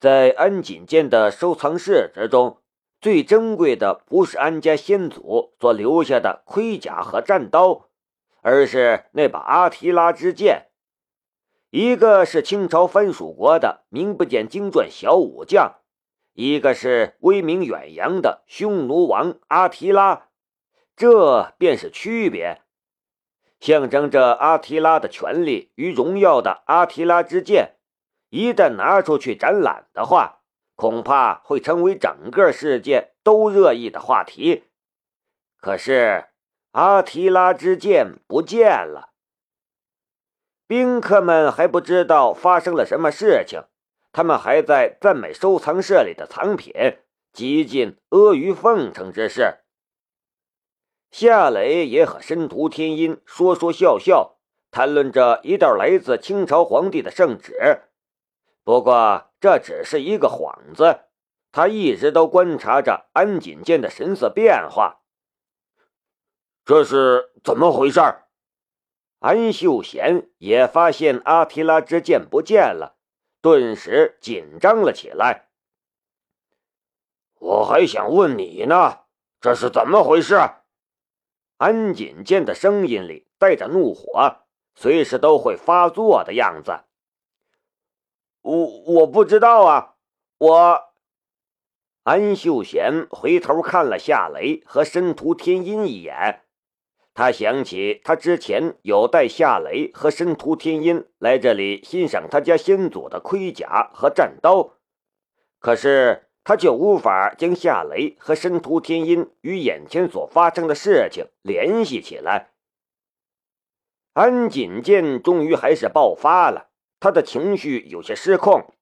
在安锦剑的收藏室之中，最珍贵的不是安家先祖所留下的盔甲和战刀，而是那把阿提拉之剑。一个是清朝藩属国的名不见经传小武将，一个是威名远扬的匈奴王阿提拉，这便是区别。象征着阿提拉的权力与荣耀的阿提拉之剑，一旦拿出去展览的话，恐怕会成为整个世界都热议的话题。可是，阿提拉之剑不见了，宾客们还不知道发生了什么事情，他们还在赞美收藏室里的藏品，极尽阿谀奉承之势。夏雷也和申屠天音说说笑笑，谈论着一道来自清朝皇帝的圣旨。不过这只是一个幌子，他一直都观察着安锦剑的神色变化。这是怎么回事？安秀贤也发现阿提拉之剑不见了，顿时紧张了起来。我还想问你呢，这是怎么回事？安锦剑的声音里带着怒火，随时都会发作的样子。我我不知道啊，我。安秀贤回头看了夏雷和申屠天音一眼，他想起他之前有带夏雷和申屠天音来这里欣赏他家先祖的盔甲和战刀，可是。他就无法将夏雷和申屠天音与眼前所发生的事情联系起来。安锦剑终于还是爆发了，他的情绪有些失控。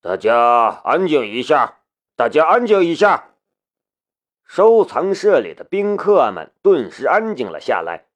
大家安静一下，大家安静一下。收藏室里的宾客们顿时安静了下来，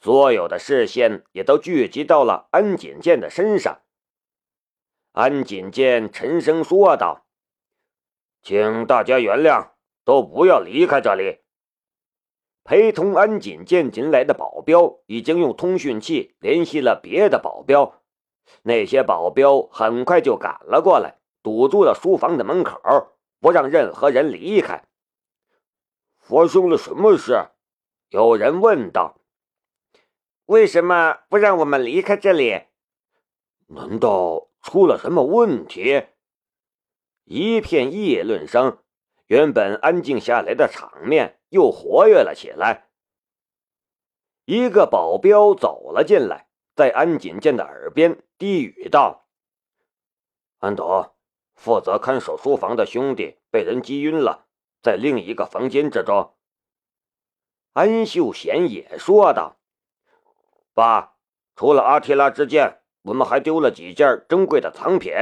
所有的视线也都聚集到了安锦剑的身上。安锦剑沉声说道。请大家原谅，都不要离开这里。陪同安锦剑进来的保镖已经用通讯器联系了别的保镖，那些保镖很快就赶了过来，堵住了书房的门口，不让任何人离开。发生了什么事？有人问道。为什么不让我们离开这里？难道出了什么问题？一片议论声，原本安静下来的场面又活跃了起来。一个保镖走了进来，在安锦剑的耳边低语道：“安朵，负责看守书房的兄弟被人击晕了，在另一个房间之中。”安秀贤也说道：“爸，除了阿提拉之剑，我们还丢了几件珍贵的藏品。”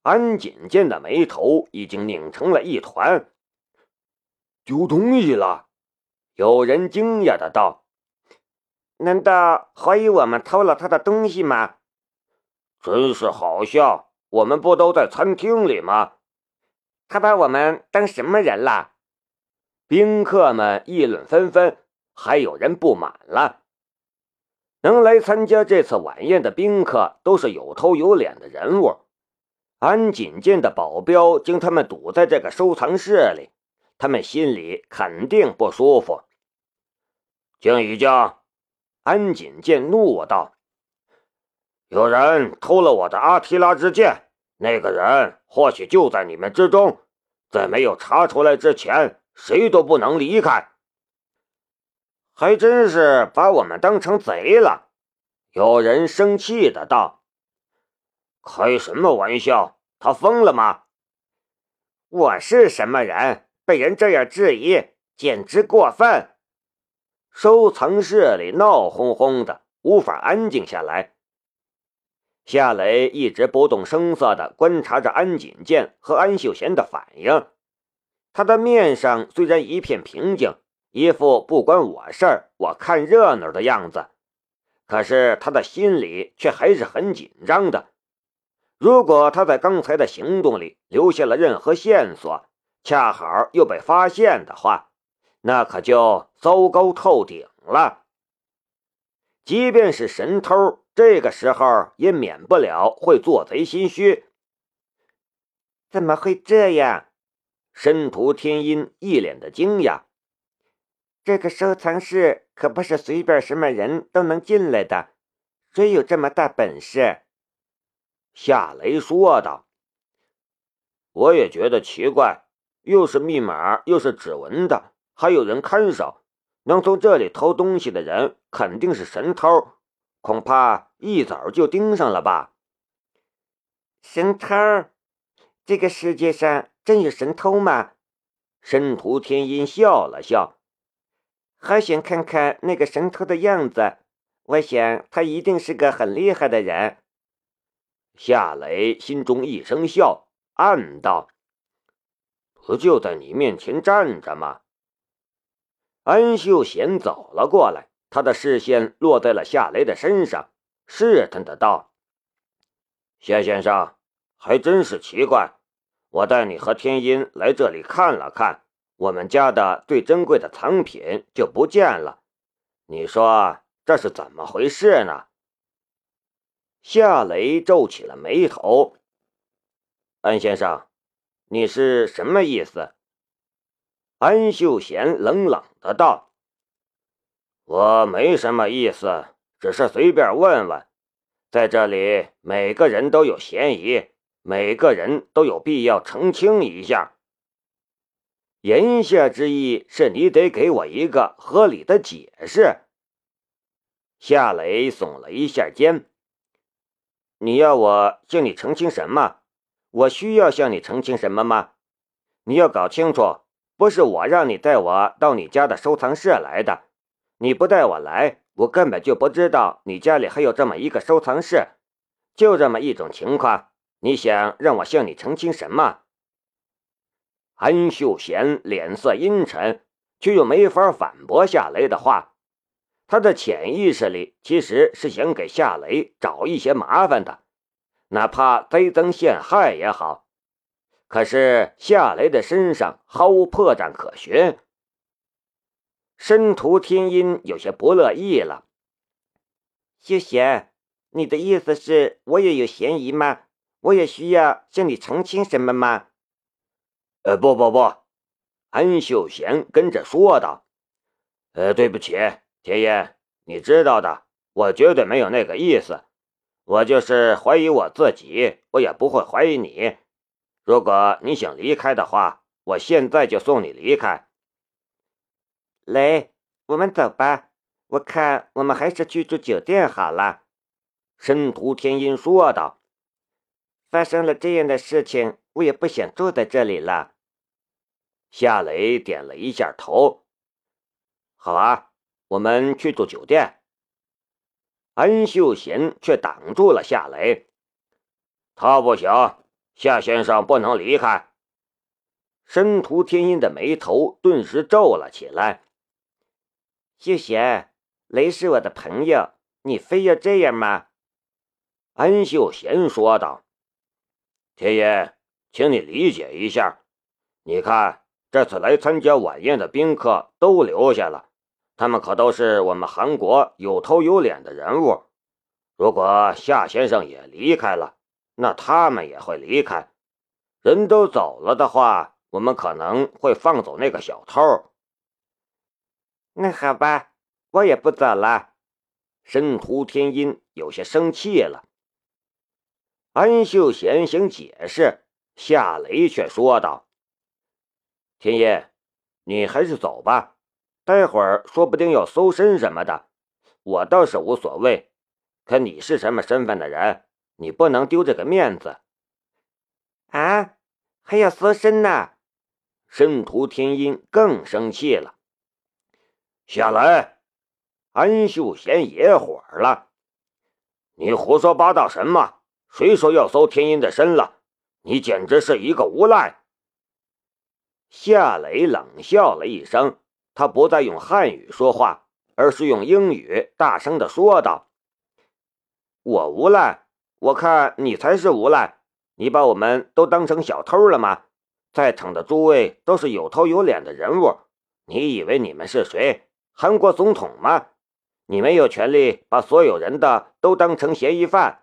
安锦剑的眉头已经拧成了一团。丢东西了！有人惊讶的道：“难道怀疑我们偷了他的东西吗？”真是好笑！我们不都在餐厅里吗？他把我们当什么人了？宾客们议论纷纷，还有人不满了。能来参加这次晚宴的宾客都是有头有脸的人物。安锦见的保镖将他们堵在这个收藏室里，他们心里肯定不舒服。静一静！安锦剑怒道：“有人偷了我的阿提拉之剑，那个人或许就在你们之中，在没有查出来之前，谁都不能离开。”还真是把我们当成贼了！有人生气的道。开什么玩笑？他疯了吗？我是什么人？被人这样质疑，简直过分！收藏室里闹哄哄的，无法安静下来。夏雷一直不动声色地观察着安锦剑和安秀贤的反应，他的面上虽然一片平静，一副不关我事儿、我看热闹的样子，可是他的心里却还是很紧张的。如果他在刚才的行动里留下了任何线索，恰好又被发现的话，那可就糟糕透顶了。即便是神偷，这个时候也免不了会做贼心虚。怎么会这样？申屠天音一脸的惊讶。这个收藏室可不是随便什么人都能进来的，谁有这么大本事？夏雷说道。我也觉得奇怪，又是密码，又是指纹的，还有人看守，能从这里偷东西的人肯定是神偷，恐怕一早就盯上了吧？神偷？这个世界上真有神偷吗？申屠天音笑了笑，好想看看那个神偷的样子。我想他一定是个很厉害的人。夏雷心中一声笑。暗道：“不就在你面前站着吗？”安秀贤走了过来，他的视线落在了夏雷的身上，试探的道：“夏先生，还真是奇怪，我带你和天音来这里看了看，我们家的最珍贵的藏品就不见了，你说这是怎么回事呢？”夏雷皱起了眉头。安先生，你是什么意思？安秀贤冷冷的道：“我没什么意思，只是随便问问。在这里，每个人都有嫌疑，每个人都有必要澄清一下。言下之意是你得给我一个合理的解释。”夏雷耸了一下肩：“你要我向你澄清什么？”我需要向你澄清什么吗？你要搞清楚，不是我让你带我到你家的收藏室来的。你不带我来，我根本就不知道你家里还有这么一个收藏室。就这么一种情况，你想让我向你澄清什么？安秀贤脸色阴沉，却又没法反驳夏雷的话。他的潜意识里其实是想给夏雷找一些麻烦的。哪怕栽赃陷害也好，可是夏雷的身上毫无破绽可寻。申屠天音有些不乐意了。秀贤，你的意思是我也有嫌疑吗？我也需要向你澄清什么吗？呃，不不不，安秀贤跟着说道。呃，对不起，天音，你知道的，我绝对没有那个意思。我就是怀疑我自己，我也不会怀疑你。如果你想离开的话，我现在就送你离开。雷，我们走吧。我看我们还是去住酒店好了。”申屠天音说道。“发生了这样的事情，我也不想住在这里了。”夏雷点了一下头。“好啊，我们去住酒店。”安秀贤却挡住了夏雷，他不行，夏先生不能离开。申屠天音的眉头顿时皱了起来。秀贤，雷是我的朋友，你非要这样吗？安秀贤说道。天音，请你理解一下，你看这次来参加晚宴的宾客都留下了。他们可都是我们韩国有头有脸的人物，如果夏先生也离开了，那他们也会离开。人都走了的话，我们可能会放走那个小偷。那好吧，我也不走了。申屠天音有些生气了。安秀贤想解释，夏雷却说道：“天音，你还是走吧。”待会儿说不定要搜身什么的，我倒是无所谓。可你是什么身份的人？你不能丢这个面子啊！还要搜身呢？申屠天音更生气了。夏雷，安秀贤也火了。你胡说八道什么？谁说要搜天音的身了？你简直是一个无赖！夏雷冷笑了一声。他不再用汉语说话，而是用英语大声的说道：“我无赖，我看你才是无赖。你把我们都当成小偷了吗？在场的诸位都是有头有脸的人物，你以为你们是谁？韩国总统吗？你没有权利把所有人的都当成嫌疑犯。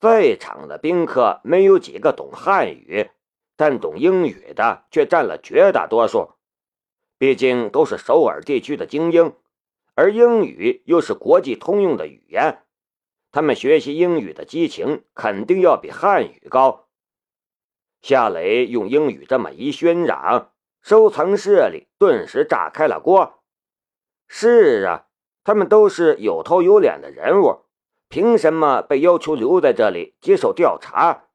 在场的宾客没有几个懂汉语，但懂英语的却占了绝大多数。毕竟都是首尔地区的精英，而英语又是国际通用的语言，他们学习英语的激情肯定要比汉语高。夏雷用英语这么一宣嚷，收藏室里顿时炸开了锅。是啊，他们都是有头有脸的人物，凭什么被要求留在这里接受调查？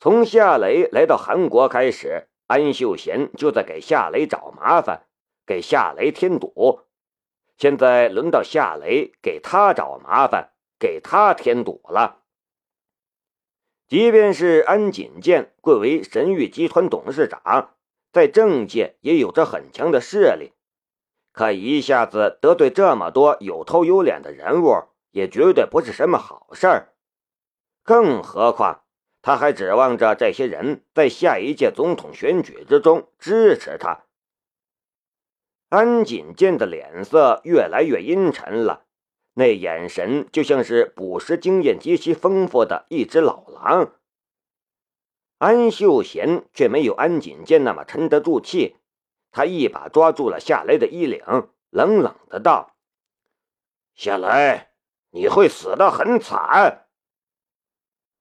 从夏雷来到韩国开始。安秀贤就在给夏雷找麻烦，给夏雷添堵。现在轮到夏雷给他找麻烦，给他添堵了。即便是安锦健贵为神域集团董事长，在政界也有着很强的势力，可一下子得罪这么多有头有脸的人物，也绝对不是什么好事儿。更何况。他还指望着这些人在下一届总统选举之中支持他。安锦见的脸色越来越阴沉了，那眼神就像是捕食经验极其丰富的一只老狼。安秀贤却没有安锦健那么沉得住气，他一把抓住了夏雷的衣领，冷冷的道：“夏雷，你会死得很惨。”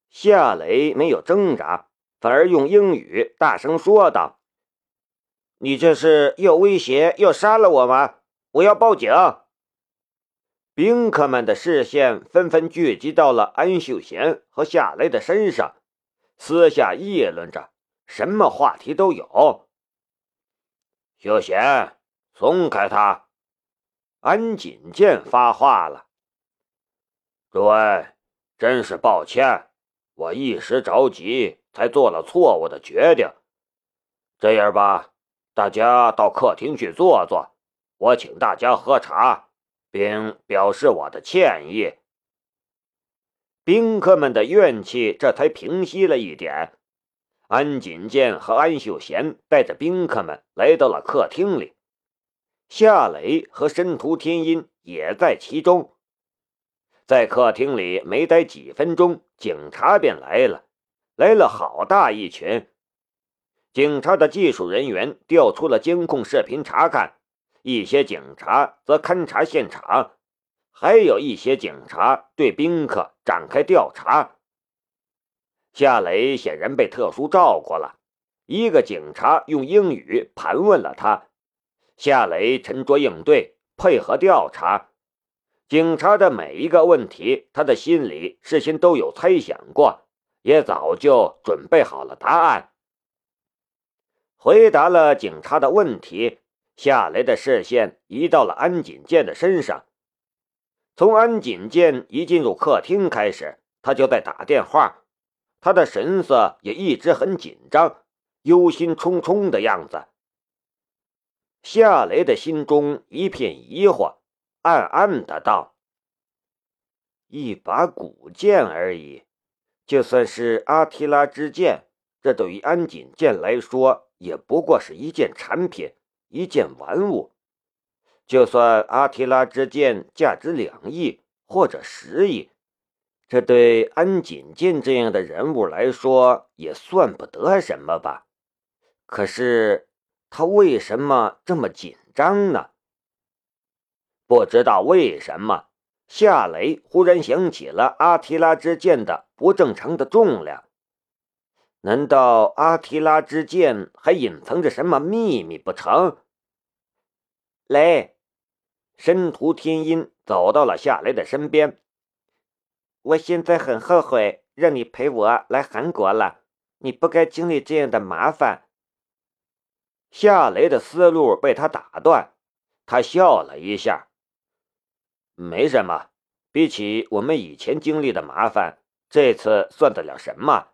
夏雷没有挣扎，反而用英语大声说道：“你这是要威胁要杀了我吗？我要报警！”宾客们的视线纷纷聚集到了安秀贤和夏雷的身上，私下议论着，什么话题都有。秀贤，松开他！安锦健发话了：“诸位，真是抱歉。”我一时着急，才做了错误的决定。这样吧，大家到客厅去坐坐，我请大家喝茶，并表示我的歉意。宾客们的怨气这才平息了一点。安锦健和安秀贤带着宾客们来到了客厅里，夏雷和申屠天音也在其中。在客厅里没待几分钟，警察便来了，来了好大一群。警察的技术人员调出了监控视频查看，一些警察则勘察现场，还有一些警察对宾客展开调查。夏雷显然被特殊照顾了，一个警察用英语盘问了他，夏雷沉着应对，配合调查。警察的每一个问题，他的心里事先都有猜想过，也早就准备好了答案。回答了警察的问题，夏雷的视线移到了安锦健的身上。从安锦健一进入客厅开始，他就在打电话，他的神色也一直很紧张、忧心忡忡的样子。夏雷的心中一片疑惑。暗暗的道：“一把古剑而已，就算是阿提拉之剑，这对于安锦剑来说也不过是一件产品，一件玩物。就算阿提拉之剑价值两亿或者十亿，这对安锦剑这样的人物来说也算不得什么吧？可是他为什么这么紧张呢？”不知道为什么，夏雷忽然想起了阿提拉之剑的不正常的重量。难道阿提拉之剑还隐藏着什么秘密不成？雷，申屠天音走到了夏雷的身边。我现在很后悔让你陪我来韩国了，你不该经历这样的麻烦。夏雷的思路被他打断，他笑了一下。没什么，比起我们以前经历的麻烦，这次算得了什么？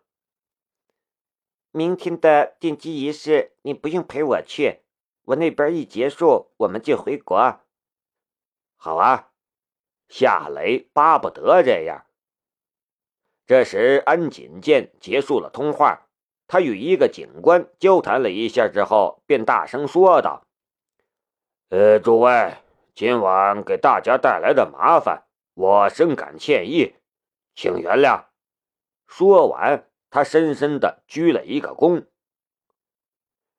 明天的奠基仪式你不用陪我去，我那边一结束我们就回国。好啊，夏雷巴不得这样。这时，安锦健结束了通话，他与一个警官交谈了一下之后，便大声说道：“呃，诸位。”今晚给大家带来的麻烦，我深感歉意，请原谅。”说完，他深深的鞠了一个躬。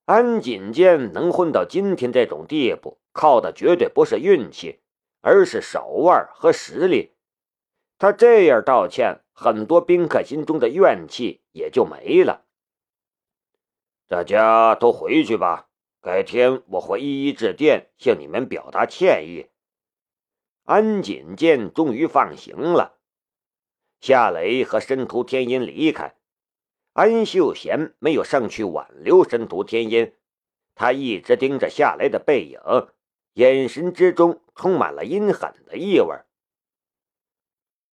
安锦剑能混到今天这种地步，靠的绝对不是运气，而是手腕和实力。他这样道歉，很多宾客心中的怨气也就没了。大家都回去吧，改天我会一一致电向你们表达歉意。安锦剑终于放行了，夏雷和申屠天音离开，安秀贤没有上去挽留申屠天音，他一直盯着下来的背影，眼神之中充满了阴狠的意味。